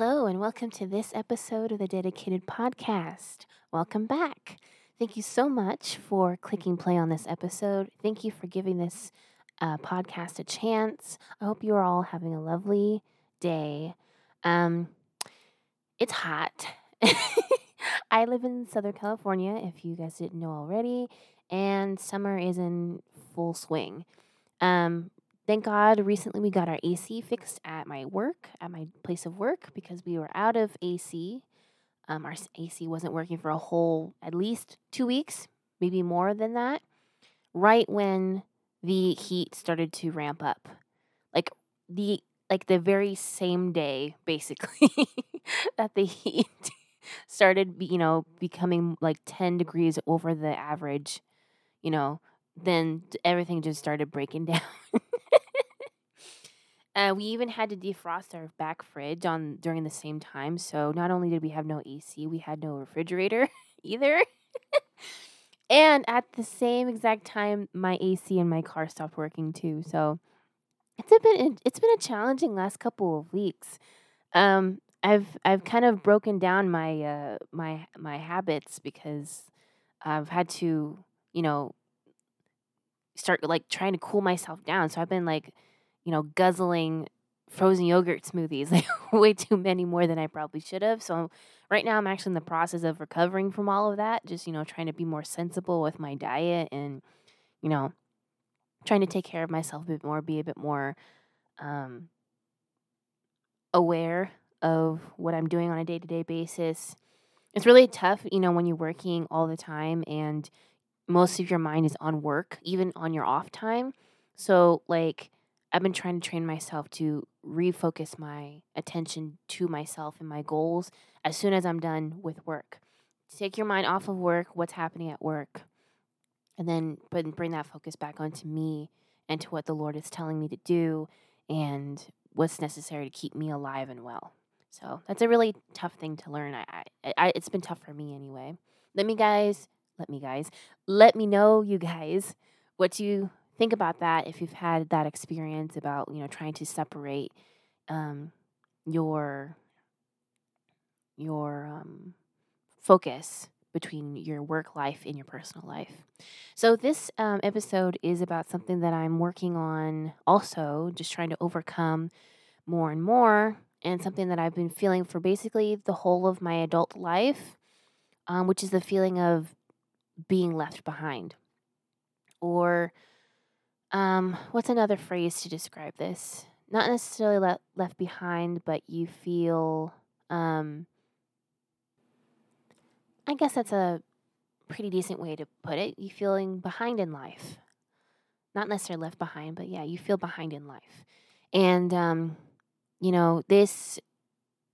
and welcome to this episode of the Dedicated Podcast. Welcome back. Thank you so much for clicking play on this episode. Thank you for giving this uh, podcast a chance. I hope you are all having a lovely day. Um, it's hot. I live in Southern California, if you guys didn't know already, and summer is in full swing. Um, thank God recently we got our AC fixed at my work, at my place of work, because we were out of AC. Um, our AC wasn't working for a whole, at least two weeks, maybe more than that, right when the heat started to ramp up. Like the like the very same day basically that the heat started you know becoming like 10 degrees over the average you know then everything just started breaking down uh, we even had to defrost our back fridge on during the same time so not only did we have no ac we had no refrigerator either and at the same exact time my ac in my car stopped working too so it's a bit it's been a challenging last couple of weeks um I've I've kind of broken down my uh my my habits because I've had to, you know, start like trying to cool myself down. So I've been like, you know, guzzling frozen yogurt smoothies like way too many more than I probably should have. So right now I'm actually in the process of recovering from all of that, just, you know, trying to be more sensible with my diet and you know, trying to take care of myself a bit more, be a bit more um aware of what I'm doing on a day to day basis. It's really tough, you know, when you're working all the time and most of your mind is on work, even on your off time. So, like, I've been trying to train myself to refocus my attention to myself and my goals as soon as I'm done with work. Take your mind off of work, what's happening at work, and then put, bring that focus back onto me and to what the Lord is telling me to do and what's necessary to keep me alive and well. So that's a really tough thing to learn. I, I, I, it's been tough for me anyway. Let me guys, let me guys, let me know you guys what you think about that if you've had that experience about you know trying to separate um, your your um, focus between your work life and your personal life. So, this um, episode is about something that I'm working on also, just trying to overcome more and more and something that I've been feeling for basically the whole of my adult life, um, which is the feeling of being left behind. Or um, what's another phrase to describe this? Not necessarily le- left behind, but you feel. Um, I guess that's a pretty decent way to put it. You feeling behind in life. Not necessarily left behind, but yeah, you feel behind in life. And um, you know, this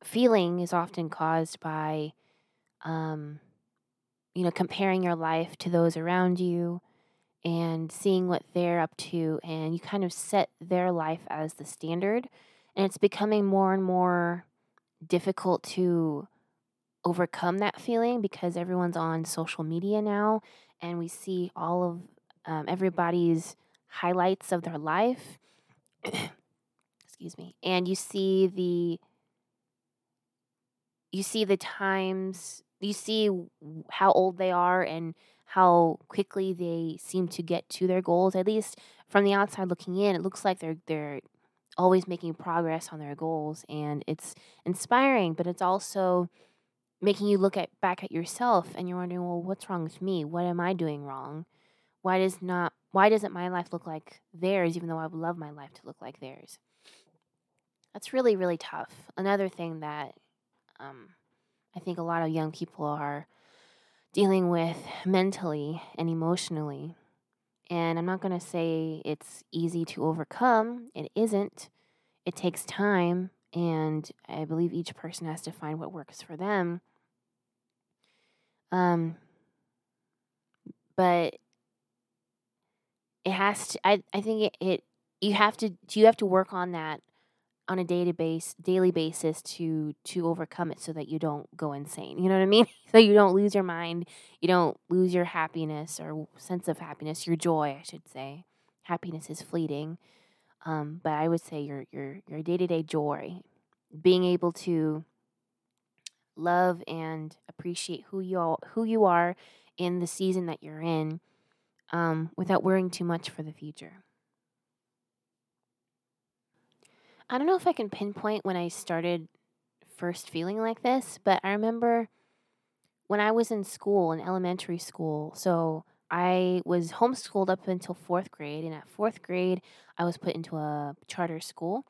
feeling is often caused by, um, you know, comparing your life to those around you and seeing what they're up to, and you kind of set their life as the standard. And it's becoming more and more difficult to overcome that feeling because everyone's on social media now, and we see all of um, everybody's highlights of their life. excuse me, and you see the you see the times, you see how old they are and how quickly they seem to get to their goals. At least from the outside looking in, it looks like they're they're always making progress on their goals and it's inspiring, but it's also making you look at back at yourself and you're wondering, well, what's wrong with me? What am I doing wrong? Why does not why doesn't my life look like theirs even though I would love my life to look like theirs? That's really, really tough. Another thing that um, I think a lot of young people are dealing with mentally and emotionally. And I'm not going to say it's easy to overcome, it isn't. It takes time, and I believe each person has to find what works for them. Um, but it has to. I I think it, it you have to do you have to work on that on a daily base daily basis to to overcome it so that you don't go insane you know what i mean so you don't lose your mind you don't lose your happiness or sense of happiness your joy i should say happiness is fleeting um, but i would say your your your day-to-day joy being able to love and appreciate who you all, who you are in the season that you're in um, without worrying too much for the future. I don't know if I can pinpoint when I started first feeling like this, but I remember when I was in school, in elementary school. So I was homeschooled up until fourth grade, and at fourth grade, I was put into a charter school,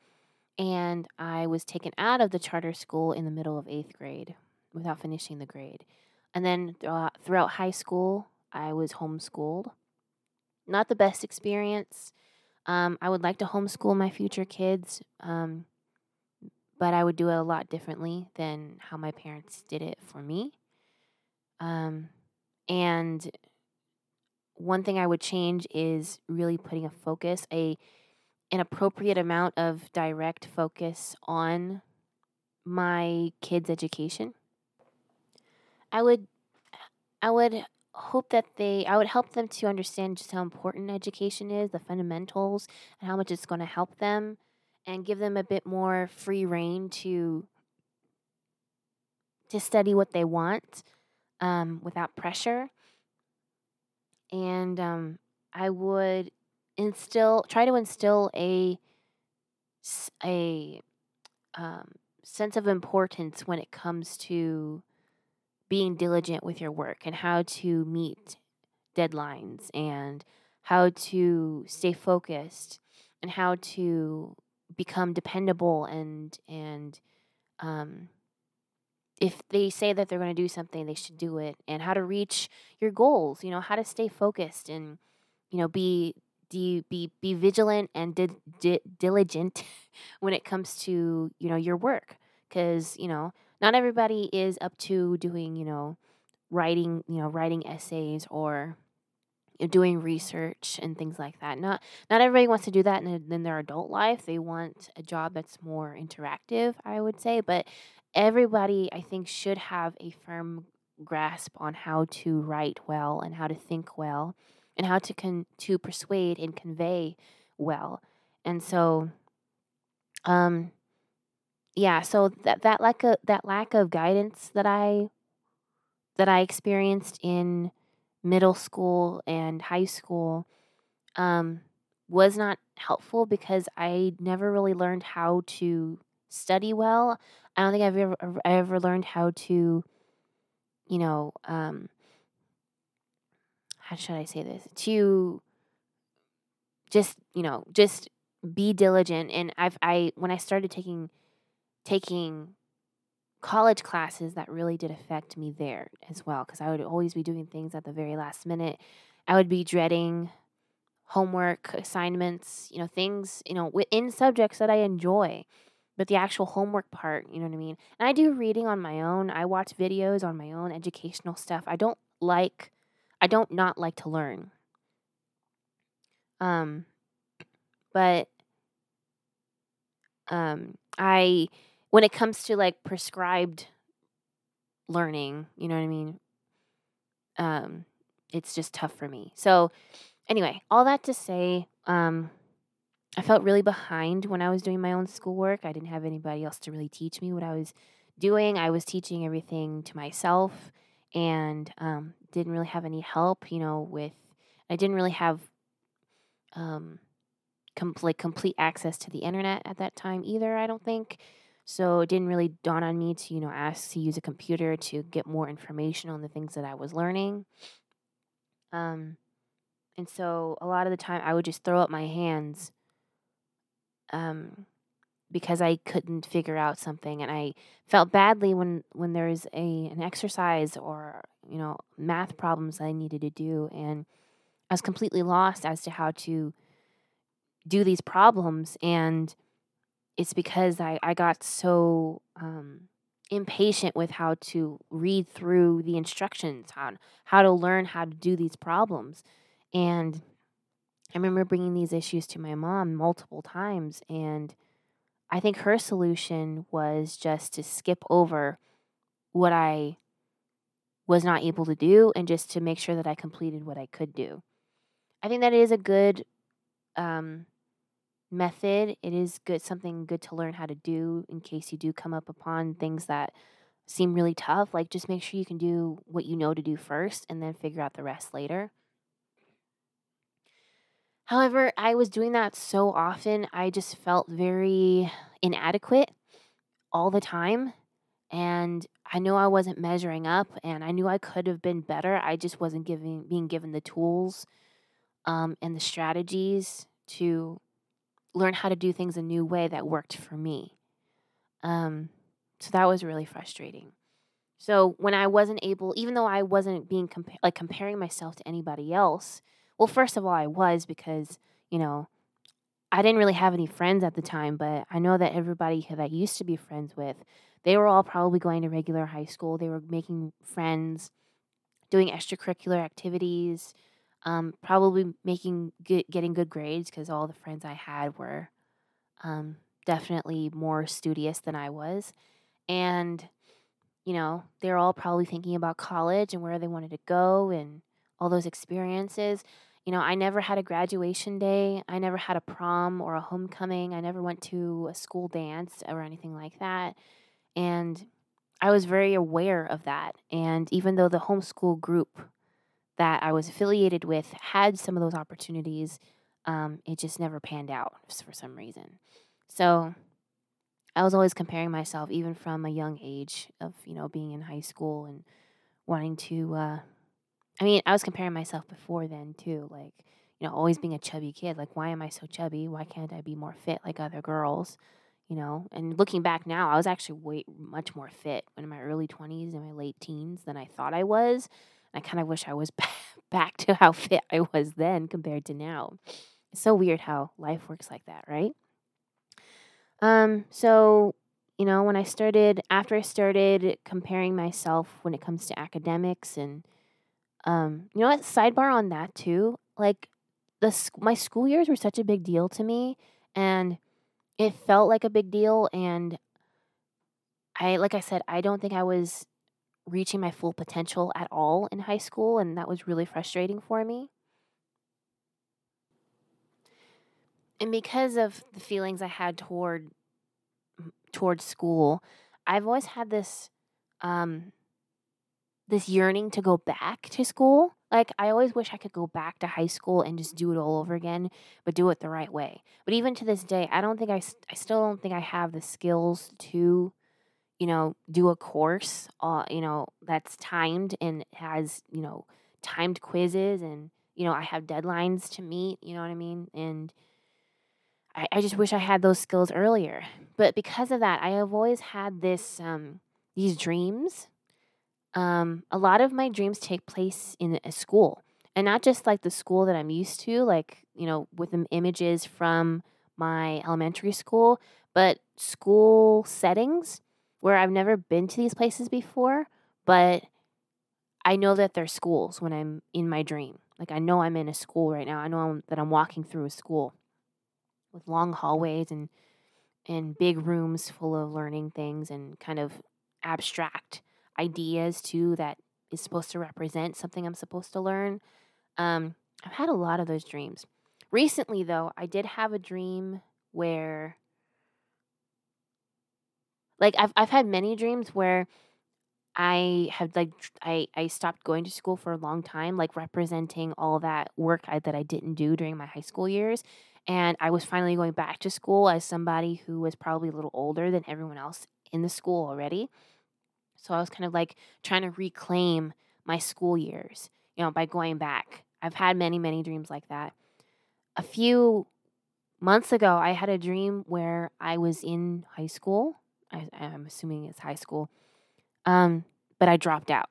and I was taken out of the charter school in the middle of eighth grade without finishing the grade. And then throughout high school, I was homeschooled. Not the best experience. Um, I would like to homeschool my future kids, um, but I would do it a lot differently than how my parents did it for me. Um, and one thing I would change is really putting a focus, a an appropriate amount of direct focus on my kids' education. I would I would hope that they I would help them to understand just how important education is, the fundamentals, and how much it's going to help them and give them a bit more free reign to to study what they want um, without pressure. And um, I would instill try to instill a a um, sense of importance when it comes to being diligent with your work and how to meet deadlines and how to stay focused and how to become dependable and and um, if they say that they're going to do something they should do it and how to reach your goals you know how to stay focused and you know be be be, be vigilant and di- di- diligent when it comes to you know your work. Because you know not everybody is up to doing, you know, writing, you know, writing essays or doing research and things like that. Not not everybody wants to do that in, in their adult life. They want a job that's more interactive, I would say, but everybody I think should have a firm grasp on how to write well and how to think well and how to con- to persuade and convey well. And so um yeah, so that that lack of that lack of guidance that I that I experienced in middle school and high school um, was not helpful because I never really learned how to study well. I don't think I've ever I ever learned how to, you know, um, how should I say this? To just you know just be diligent and I've I when I started taking taking college classes that really did affect me there as well because I would always be doing things at the very last minute. I would be dreading homework assignments, you know, things, you know, within subjects that I enjoy. But the actual homework part, you know what I mean? And I do reading on my own. I watch videos on my own, educational stuff. I don't like I don't not like to learn. Um but um I when it comes to like prescribed learning, you know what I mean? Um, it's just tough for me. So, anyway, all that to say, um, I felt really behind when I was doing my own schoolwork. I didn't have anybody else to really teach me what I was doing. I was teaching everything to myself and um, didn't really have any help, you know, with, I didn't really have um, com- like complete access to the internet at that time either, I don't think. So it didn't really dawn on me to, you know, ask to use a computer to get more information on the things that I was learning. Um, and so a lot of the time I would just throw up my hands um, because I couldn't figure out something. And I felt badly when, when there was a, an exercise or, you know, math problems I needed to do. And I was completely lost as to how to do these problems. And it's because I, I got so um, impatient with how to read through the instructions on how to learn how to do these problems. And I remember bringing these issues to my mom multiple times. And I think her solution was just to skip over what I was not able to do and just to make sure that I completed what I could do. I think that is a good um, method. It is good something good to learn how to do in case you do come up upon things that seem really tough. Like, just make sure you can do what you know to do first and then figure out the rest later. However, I was doing that so often, I just felt very inadequate all the time. And I knew I wasn't measuring up and I knew I could have been better. I just wasn't giving being given the tools um, and the strategies to learn how to do things a new way that worked for me. Um, so that was really frustrating. So when I wasn't able, even though I wasn't being compa- like comparing myself to anybody else, well, first of all, I was because you know I didn't really have any friends at the time, but I know that everybody that I used to be friends with, they were all probably going to regular high school. They were making friends, doing extracurricular activities, um, probably making good, getting good grades because all the friends I had were um, definitely more studious than I was, and you know they're all probably thinking about college and where they wanted to go and all those experiences. You know, I never had a graduation day. I never had a prom or a homecoming. I never went to a school dance or anything like that. And I was very aware of that. And even though the homeschool group that I was affiliated with had some of those opportunities, um, it just never panned out for some reason. So I was always comparing myself, even from a young age of, you know, being in high school and wanting to uh, I mean, I was comparing myself before then too, like, you know, always being a chubby kid. Like, why am I so chubby? Why can't I be more fit like other girls? You know, and looking back now, I was actually way much more fit in my early 20s and my late teens than I thought I was. I kind of wish I was back to how fit I was then compared to now. It's so weird how life works like that, right? Um, so, you know, when I started, after I started comparing myself when it comes to academics and um, you know what? Sidebar on that too. Like the my school years were such a big deal to me, and it felt like a big deal. And I, like I said, I don't think I was reaching my full potential at all in high school, and that was really frustrating for me. And because of the feelings I had toward toward school, I've always had this um, this yearning to go back to school. Like I always wish I could go back to high school and just do it all over again, but do it the right way. But even to this day, I don't think I I still don't think I have the skills to you know, do a course uh, you know, that's timed and has, you know, timed quizzes and you know, I have deadlines to meet, you know what I mean? And I, I just wish I had those skills earlier. But because of that, I have always had this um these dreams um, a lot of my dreams take place in a school and not just like the school that I'm used to, like, you know, with the images from my elementary school, but school settings where I've never been to these places before, but I know that they're schools when I'm in my dream. Like I know I'm in a school right now. I know I'm, that I'm walking through a school with long hallways and and big rooms full of learning things and kind of abstract ideas too that is supposed to represent something I'm supposed to learn. Um, I've had a lot of those dreams. Recently, though, I did have a dream where, like, I've I've had many dreams where I have like I I stopped going to school for a long time, like representing all that work I, that I didn't do during my high school years, and I was finally going back to school as somebody who was probably a little older than everyone else in the school already. So I was kind of like trying to reclaim my school years, you know, by going back. I've had many, many dreams like that. A few months ago, I had a dream where I was in high school. I, am assuming it's high school. Um, but I dropped out,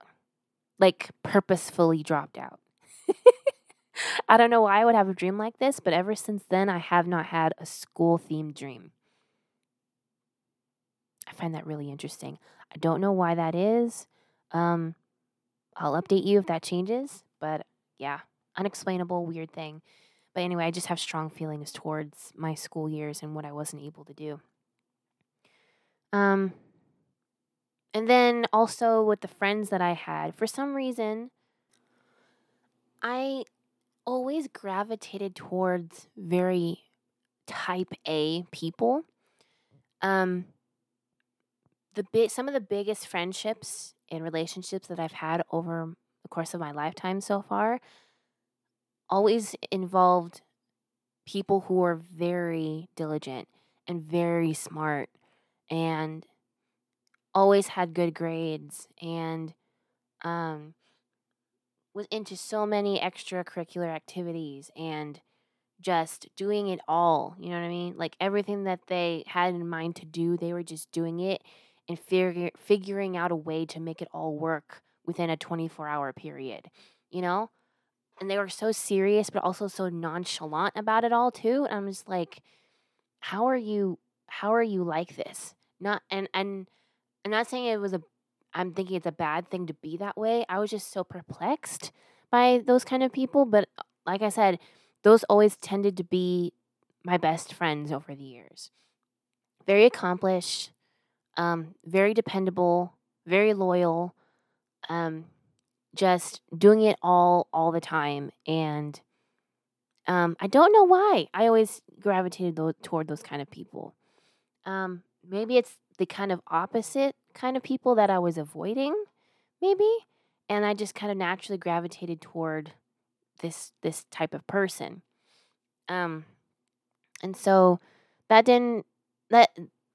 like purposefully dropped out. I don't know why I would have a dream like this, but ever since then, I have not had a school themed dream. I find that really interesting. I don't know why that is. Um, I'll update you if that changes, but yeah, unexplainable, weird thing. But anyway, I just have strong feelings towards my school years and what I wasn't able to do. Um, and then also with the friends that I had, for some reason, I always gravitated towards very type A people. Um, the big some of the biggest friendships and relationships that I've had over the course of my lifetime so far always involved people who are very diligent and very smart and always had good grades and um was into so many extracurricular activities and just doing it all. You know what I mean? Like everything that they had in mind to do, they were just doing it and figure, figuring out a way to make it all work within a 24 hour period, you know? And they were so serious, but also so nonchalant about it all too. And I'm just like, how are you, how are you like this? Not, and, and I'm not saying it was a, I'm thinking it's a bad thing to be that way. I was just so perplexed by those kind of people. But like I said, those always tended to be my best friends over the years. Very accomplished, um, very dependable, very loyal, um, just doing it all all the time. And um, I don't know why. I always gravitated toward those kind of people. Um, maybe it's the kind of opposite kind of people that I was avoiding, maybe, and I just kind of naturally gravitated toward this this type of person. Um, and so that didn't that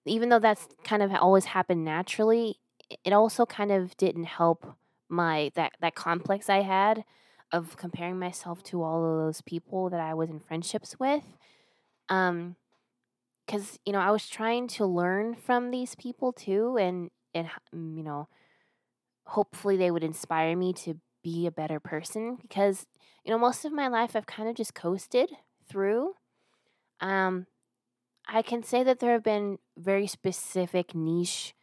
even though that's kind of always happened naturally, it also kind of didn't help my that that complex I had of comparing myself to all of those people that I was in friendships with. Um cuz you know, I was trying to learn from these people too and and you know, hopefully they would inspire me to be a better person because you know, most of my life I've kind of just coasted through. Um I can say that there have been very specific niche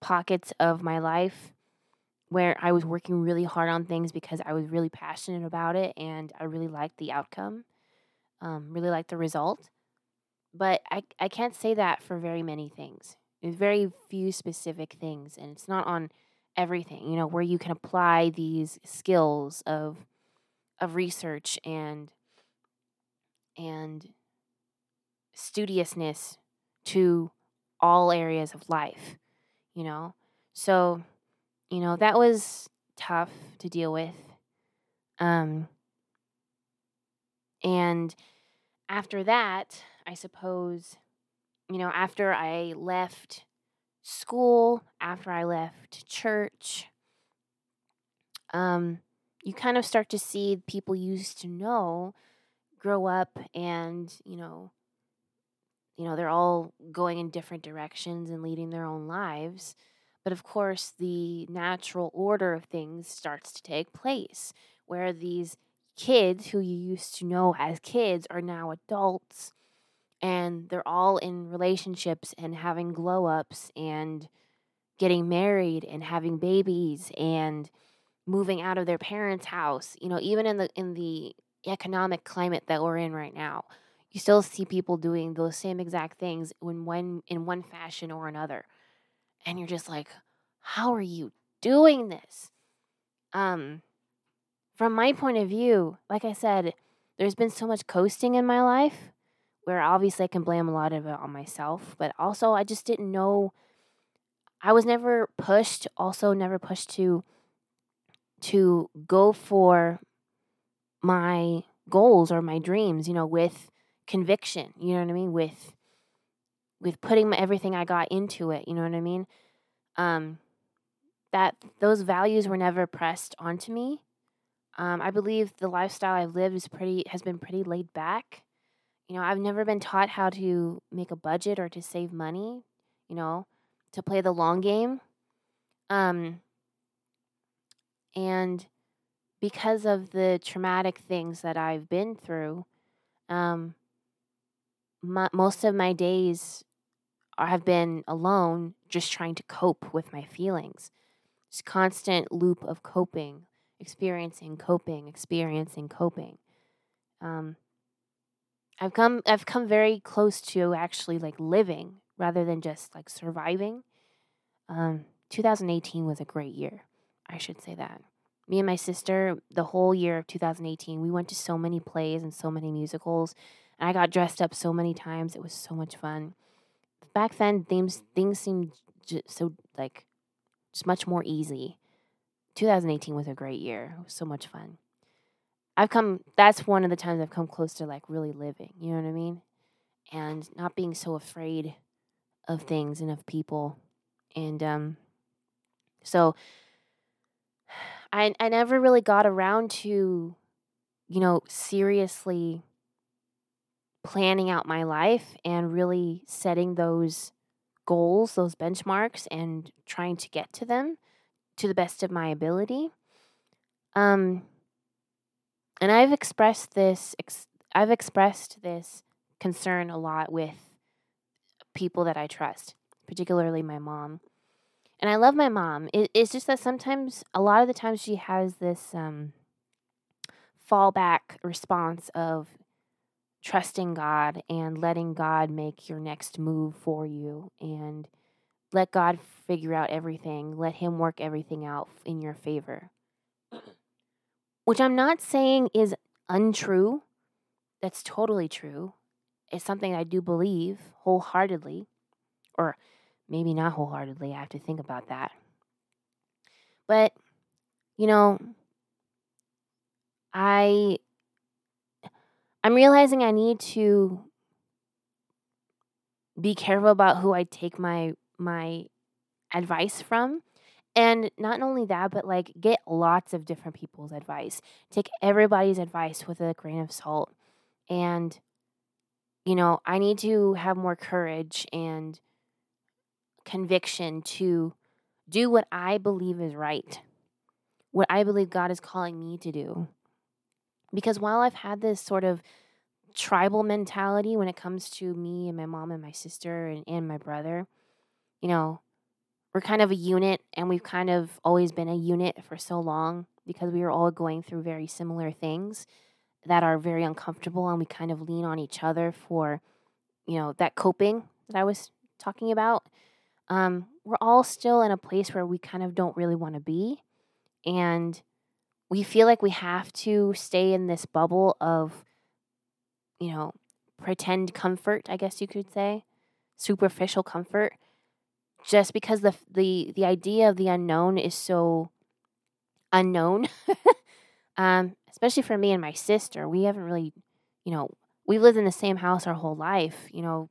pockets of my life where I was working really hard on things because I was really passionate about it and I really liked the outcome, um, really liked the result. But I, I can't say that for very many things. There's very few specific things, and it's not on everything, you know, where you can apply these skills of of research and and studiousness to all areas of life, you know? So, you know, that was tough to deal with. Um, and after that, I suppose, you know, after I left school, after I left church, um, you kind of start to see people you used to know grow up and, you know, you know, they're all going in different directions and leading their own lives. But of course, the natural order of things starts to take place where these kids who you used to know as kids are now adults and they're all in relationships and having glow ups and getting married and having babies and moving out of their parents' house. You know, even in the in the economic climate that we're in right now, you still see people doing those same exact things in one in one fashion or another. And you're just like, how are you doing this? Um from my point of view, like I said, there's been so much coasting in my life where obviously I can blame a lot of it on myself, but also I just didn't know I was never pushed, also never pushed to to go for my goals or my dreams, you know, with conviction, you know what I mean? With with putting my, everything I got into it, you know what I mean? Um that those values were never pressed onto me. Um, I believe the lifestyle I've lived is pretty has been pretty laid back. You know, I've never been taught how to make a budget or to save money, you know, to play the long game. Um, and because of the traumatic things that I've been through, um, my, most of my days have been alone, just trying to cope with my feelings. Just constant loop of coping, experiencing coping, experiencing coping. Um, I've come I've come very close to actually like living rather than just like surviving. Um, 2018 was a great year. I should say that. Me and my sister, the whole year of 2018, we went to so many plays and so many musicals. And I got dressed up so many times. It was so much fun. Back then, things things seemed just so like just much more easy. 2018 was a great year. It was so much fun. I've come that's one of the times I've come close to like really living, you know what I mean? And not being so afraid of things and of people. And um so I I never really got around to you know seriously planning out my life and really setting those goals, those benchmarks, and trying to get to them to the best of my ability. Um, and I've expressed this, ex- I've expressed this concern a lot with people that I trust, particularly my mom. And I love my mom. It, it's just that sometimes, a lot of the times, she has this um, fallback response of trusting God and letting God make your next move for you and let God figure out everything. Let Him work everything out in your favor. Which I'm not saying is untrue. That's totally true. It's something I do believe wholeheartedly. Or maybe not wholeheartedly. I have to think about that. But, you know, I I'm realizing I need to be careful about who I take my my advice from. And not only that, but like get lots of different people's advice. Take everybody's advice with a grain of salt. And you know, I need to have more courage and conviction to do what I believe is right. What I believe God is calling me to do. Because while I've had this sort of tribal mentality when it comes to me and my mom and my sister and, and my brother, you know, we're kind of a unit and we've kind of always been a unit for so long because we are all going through very similar things that are very uncomfortable and we kind of lean on each other for, you know, that coping that I was talking about. Um, we're all still in a place where we kind of don't really want to be. And we feel like we have to stay in this bubble of, you know, pretend comfort, I guess you could say, superficial comfort, just because the the the idea of the unknown is so unknown. um, especially for me and my sister, we haven't really, you know, we've lived in the same house our whole life. You know,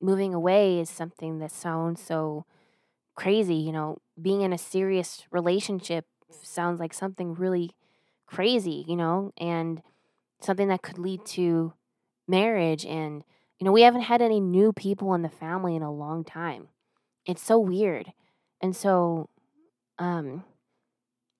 moving away is something that sounds so crazy. You know, being in a serious relationship sounds like something really crazy, you know, and something that could lead to marriage. And, you know, we haven't had any new people in the family in a long time. It's so weird. And so, um,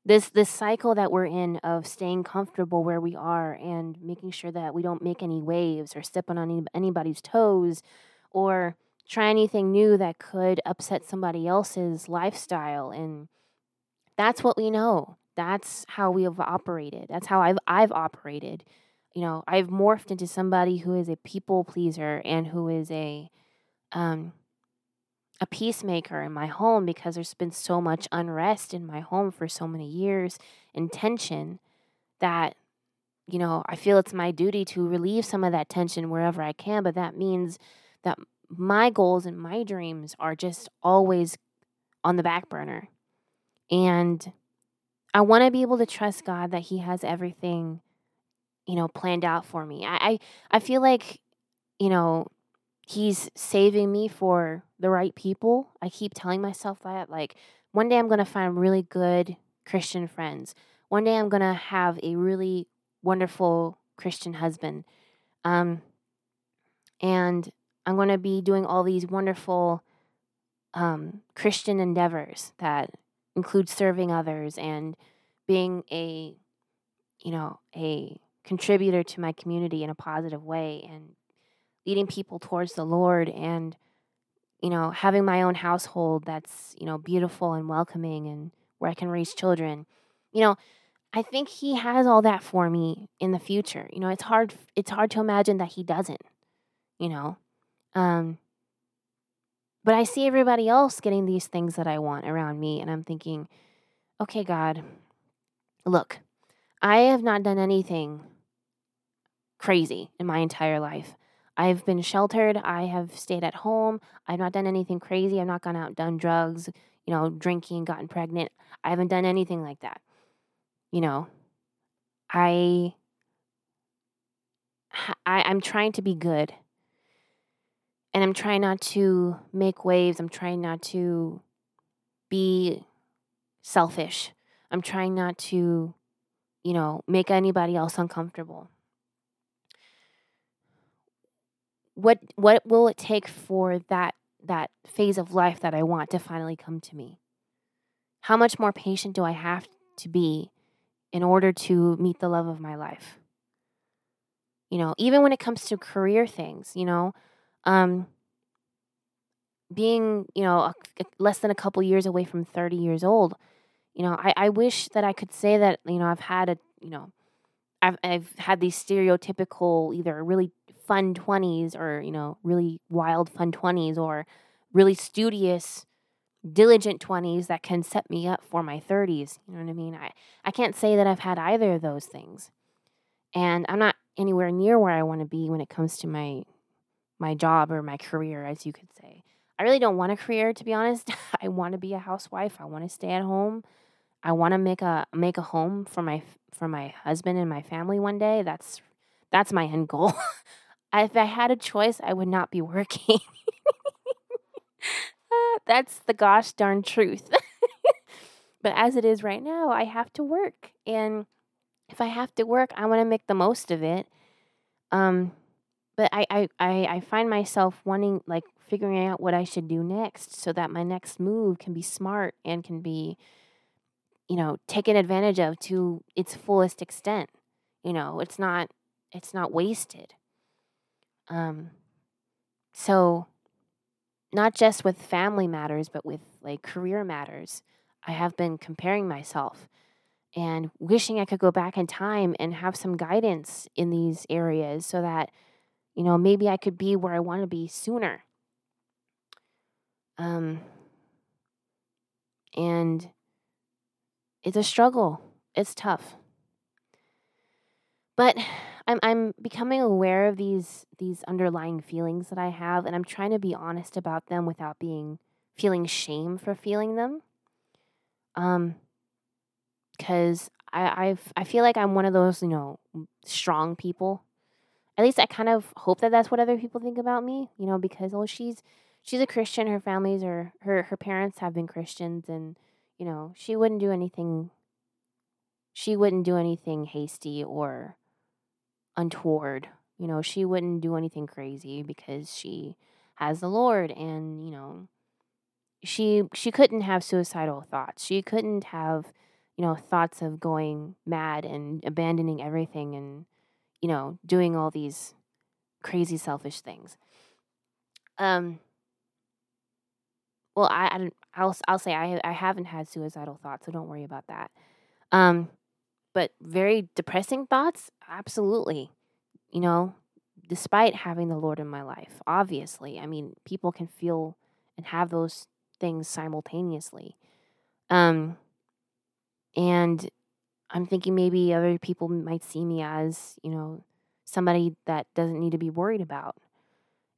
this this cycle that we're in of staying comfortable where we are and making sure that we don't make any waves or step on any, anybody's toes or try anything new that could upset somebody else's lifestyle and that's what we know. That's how we have operated. That's how I've I've operated. You know, I've morphed into somebody who is a people pleaser and who is a um a peacemaker in my home because there's been so much unrest in my home for so many years and tension that you know, I feel it's my duty to relieve some of that tension wherever I can, but that means that my goals and my dreams are just always on the back burner. And I want to be able to trust God that He has everything, you know, planned out for me. I, I, I feel like, you know, He's saving me for the right people. I keep telling myself that. Like, one day I'm going to find really good Christian friends. One day I'm going to have a really wonderful Christian husband. Um, and I'm going to be doing all these wonderful um, Christian endeavors that include serving others and being a you know a contributor to my community in a positive way and leading people towards the lord and you know having my own household that's you know beautiful and welcoming and where i can raise children. You know i think he has all that for me in the future. You know it's hard it's hard to imagine that he doesn't you know? Um but I see everybody else getting these things that I want around me, and I'm thinking, okay, God, look, I have not done anything crazy in my entire life. I've been sheltered. I have stayed at home. I've not done anything crazy. I've not gone out, done drugs, you know, drinking, gotten pregnant. I haven't done anything like that. You know, I, I I'm trying to be good. And I'm trying not to make waves. I'm trying not to be selfish. I'm trying not to, you know, make anybody else uncomfortable. What what will it take for that that phase of life that I want to finally come to me? How much more patient do I have to be in order to meet the love of my life? You know, even when it comes to career things, you know, um, being, you know, a, a, less than a couple years away from 30 years old, you know, I, I wish that I could say that, you know, I've had a, you know, I've, I've had these stereotypical either really fun 20s or, you know, really wild fun 20s or really studious, diligent 20s that can set me up for my 30s. You know what I mean? I, I can't say that I've had either of those things. And I'm not anywhere near where I want to be when it comes to my my job or my career, as you could say. I really don't want a career, to be honest. I want to be a housewife. I want to stay at home. I want to make a make a home for my for my husband and my family one day. That's that's my end goal. if I had a choice, I would not be working. uh, that's the gosh darn truth. but as it is right now, I have to work, and if I have to work, I want to make the most of it. Um, but I, I, I, I find myself wanting like figuring out what I should do next so that my next move can be smart and can be you know, taken advantage of to its fullest extent. You know, it's not it's not wasted. Um so not just with family matters, but with like career matters, I have been comparing myself and wishing I could go back in time and have some guidance in these areas so that, you know, maybe I could be where I want to be sooner. Um, and it's a struggle. It's tough. But I'm I'm becoming aware of these these underlying feelings that I have and I'm trying to be honest about them without being feeling shame for feeling them. Um cuz I I've I feel like I'm one of those, you know, strong people. At least I kind of hope that that's what other people think about me, you know, because oh she's she's a Christian, her families are her her parents have been Christians and you know, she wouldn't do anything she wouldn't do anything hasty or untoward. You know, she wouldn't do anything crazy because she has the Lord and, you know, she she couldn't have suicidal thoughts. She couldn't have, you know, thoughts of going mad and abandoning everything and, you know, doing all these crazy selfish things. Um well, I, I don't I'll I'll say I I haven't had suicidal thoughts, so don't worry about that. Um, but very depressing thoughts, absolutely. You know, despite having the Lord in my life, obviously. I mean, people can feel and have those things simultaneously. Um, and I'm thinking maybe other people might see me as, you know, somebody that doesn't need to be worried about.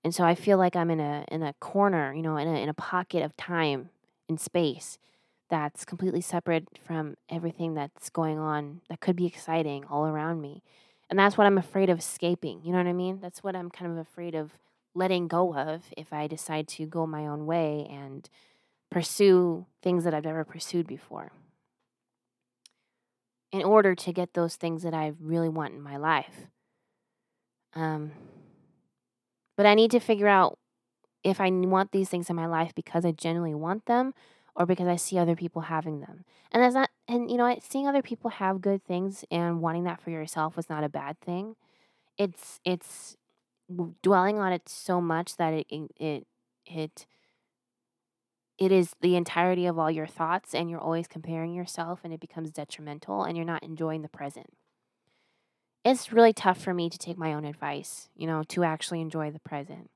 And so I feel like I'm in a in a corner, you know, in a in a pocket of time and space that's completely separate from everything that's going on that could be exciting all around me. And that's what I'm afraid of escaping. You know what I mean? That's what I'm kind of afraid of letting go of if I decide to go my own way and pursue things that I've never pursued before. In order to get those things that I really want in my life. Um, but I need to figure out if I want these things in my life because I genuinely want them or because I see other people having them. And that's not, and you know, seeing other people have good things and wanting that for yourself was not a bad thing. It's, it's dwelling on it so much that it, it, it, it is the entirety of all your thoughts and you're always comparing yourself and it becomes detrimental and you're not enjoying the present it's really tough for me to take my own advice, you know, to actually enjoy the present.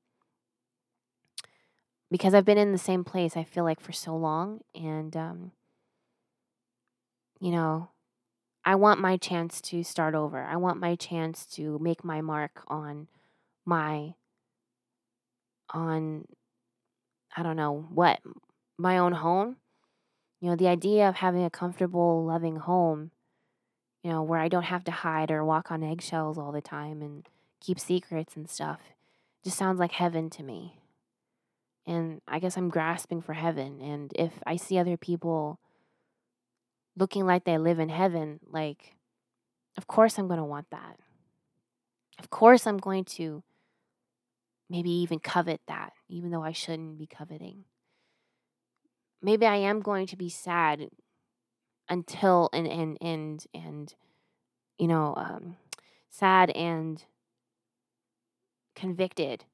Because I've been in the same place, I feel like, for so long. And, um, you know, I want my chance to start over. I want my chance to make my mark on my on, I don't know what, my own home. You know, the idea of having a comfortable, loving home, you know, where I don't have to hide or walk on eggshells all the time and keep secrets and stuff, just sounds like heaven to me. And I guess I'm grasping for heaven. And if I see other people looking like they live in heaven, like, of course I'm going to want that. Of course I'm going to maybe even covet that, even though I shouldn't be coveting. Maybe I am going to be sad until and and and and you know um, sad and convicted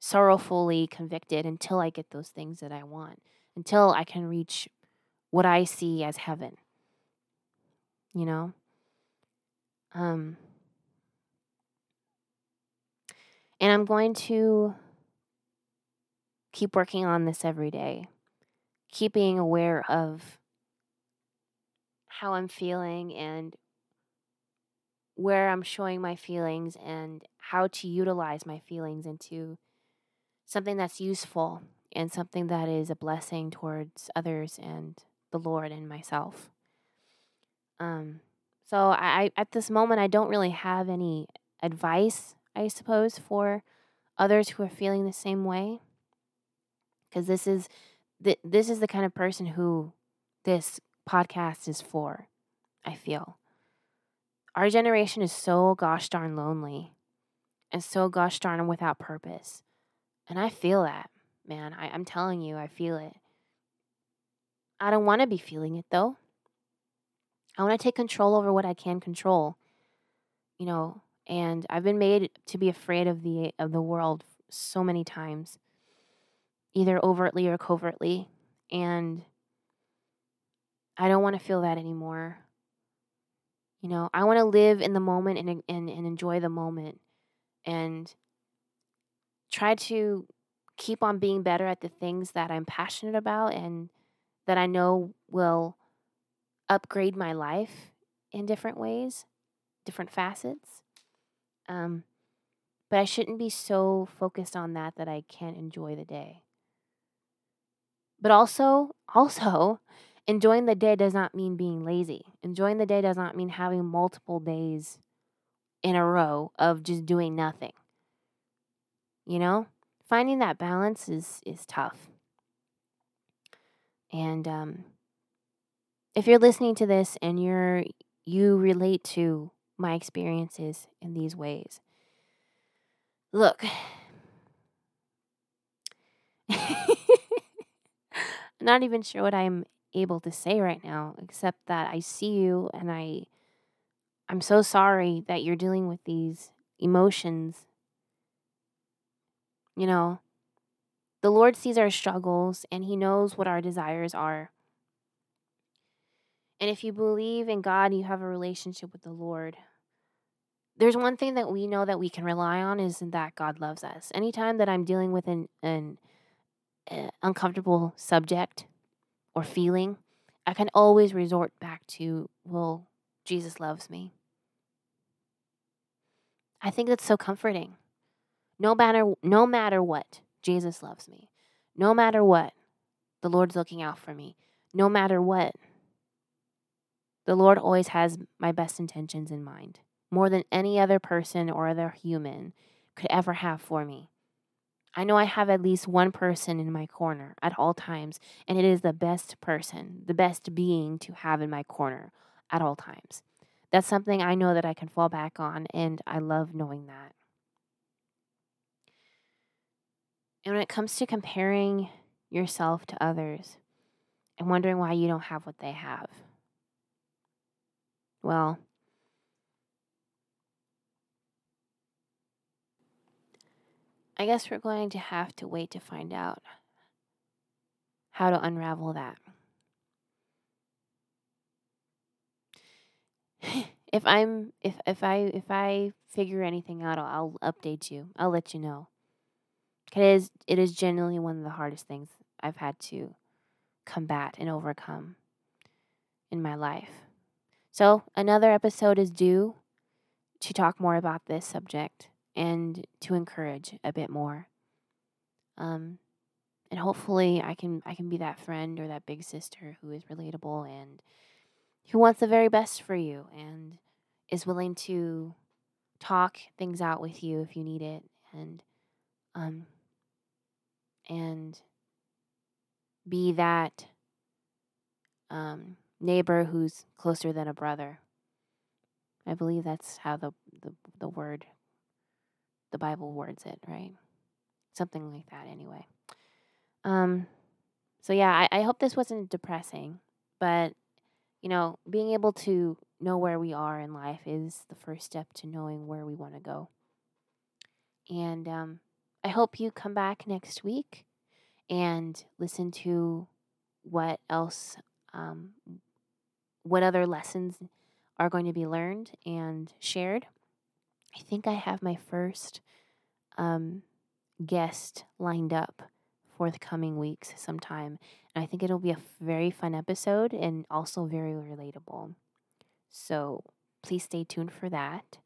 sorrowfully convicted until I get those things that I want, until I can reach what I see as heaven. You know? Um, and I'm going to keep working on this every day, keep being aware of how I'm feeling and where I'm showing my feelings and how to utilize my feelings into something that's useful and something that is a blessing towards others and the Lord and myself. Um, so I, at this moment I don't really have any advice, I suppose, for others who are feeling the same way. Because this is the, this is the kind of person who this podcast is for. I feel our generation is so gosh darn lonely and so gosh darn without purpose. And I feel that, man. I, I'm telling you, I feel it. I don't want to be feeling it though. I want to take control over what I can control. You know, and I've been made to be afraid of the of the world so many times, either overtly or covertly, and I don't want to feel that anymore. You know, I want to live in the moment and, and and enjoy the moment and try to keep on being better at the things that I'm passionate about and that I know will upgrade my life in different ways, different facets. Um, but I shouldn't be so focused on that that I can't enjoy the day. But also, also, enjoying the day does not mean being lazy. Enjoying the day does not mean having multiple days in a row of just doing nothing. You know, finding that balance is is tough. And um, if you're listening to this and you're you relate to my experiences in these ways, look. I'm not even sure what I'm able to say right now, except that I see you and I I'm so sorry that you're dealing with these emotions you know, the Lord sees our struggles and He knows what our desires are. And if you believe in God, you have a relationship with the Lord. There's one thing that we know that we can rely on is that God loves us. Anytime that I'm dealing with an, an uh, uncomfortable subject or feeling, I can always resort back to, well, Jesus loves me. I think that's so comforting. No matter no matter what, Jesus loves me. No matter what, the Lord's looking out for me. No matter what, the Lord always has my best intentions in mind, more than any other person or other human could ever have for me. I know I have at least one person in my corner at all times, and it is the best person, the best being to have in my corner at all times. That's something I know that I can fall back on, and I love knowing that. And when it comes to comparing yourself to others and wondering why you don't have what they have, well, I guess we're going to have to wait to find out how to unravel that. if I'm if if I if I figure anything out, I'll, I'll update you. I'll let you know. It is, it is genuinely one of the hardest things I've had to combat and overcome in my life. So, another episode is due to talk more about this subject and to encourage a bit more Um, and hopefully I can I can be that friend or that big sister who is relatable and who wants the very best for you and is willing to talk things out with you if you need it and um and be that um, neighbor who's closer than a brother. I believe that's how the, the the word the Bible words it, right? Something like that anyway. Um so yeah, I, I hope this wasn't depressing, but you know, being able to know where we are in life is the first step to knowing where we want to go. And um, I hope you come back next week and listen to what else, um, what other lessons are going to be learned and shared. I think I have my first um, guest lined up for the coming weeks sometime. And I think it'll be a very fun episode and also very relatable. So please stay tuned for that.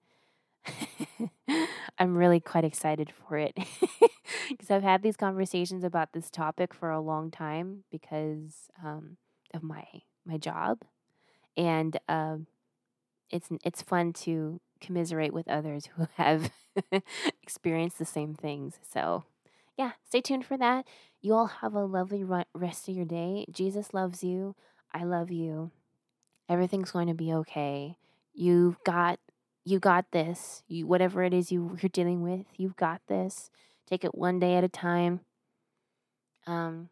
I'm really quite excited for it because I've had these conversations about this topic for a long time because um, of my my job, and um, it's it's fun to commiserate with others who have experienced the same things. So, yeah, stay tuned for that. You all have a lovely rest of your day. Jesus loves you. I love you. Everything's going to be okay. You've got you got this. You whatever it is you, you're dealing with, you've got this. Take it one day at a time. Um,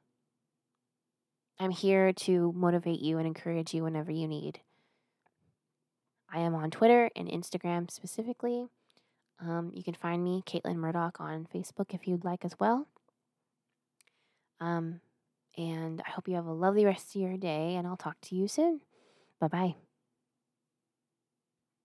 I'm here to motivate you and encourage you whenever you need. I am on Twitter and Instagram specifically. Um, you can find me, Caitlin Murdoch, on Facebook if you'd like as well. Um, and I hope you have a lovely rest of your day, and I'll talk to you soon. Bye bye.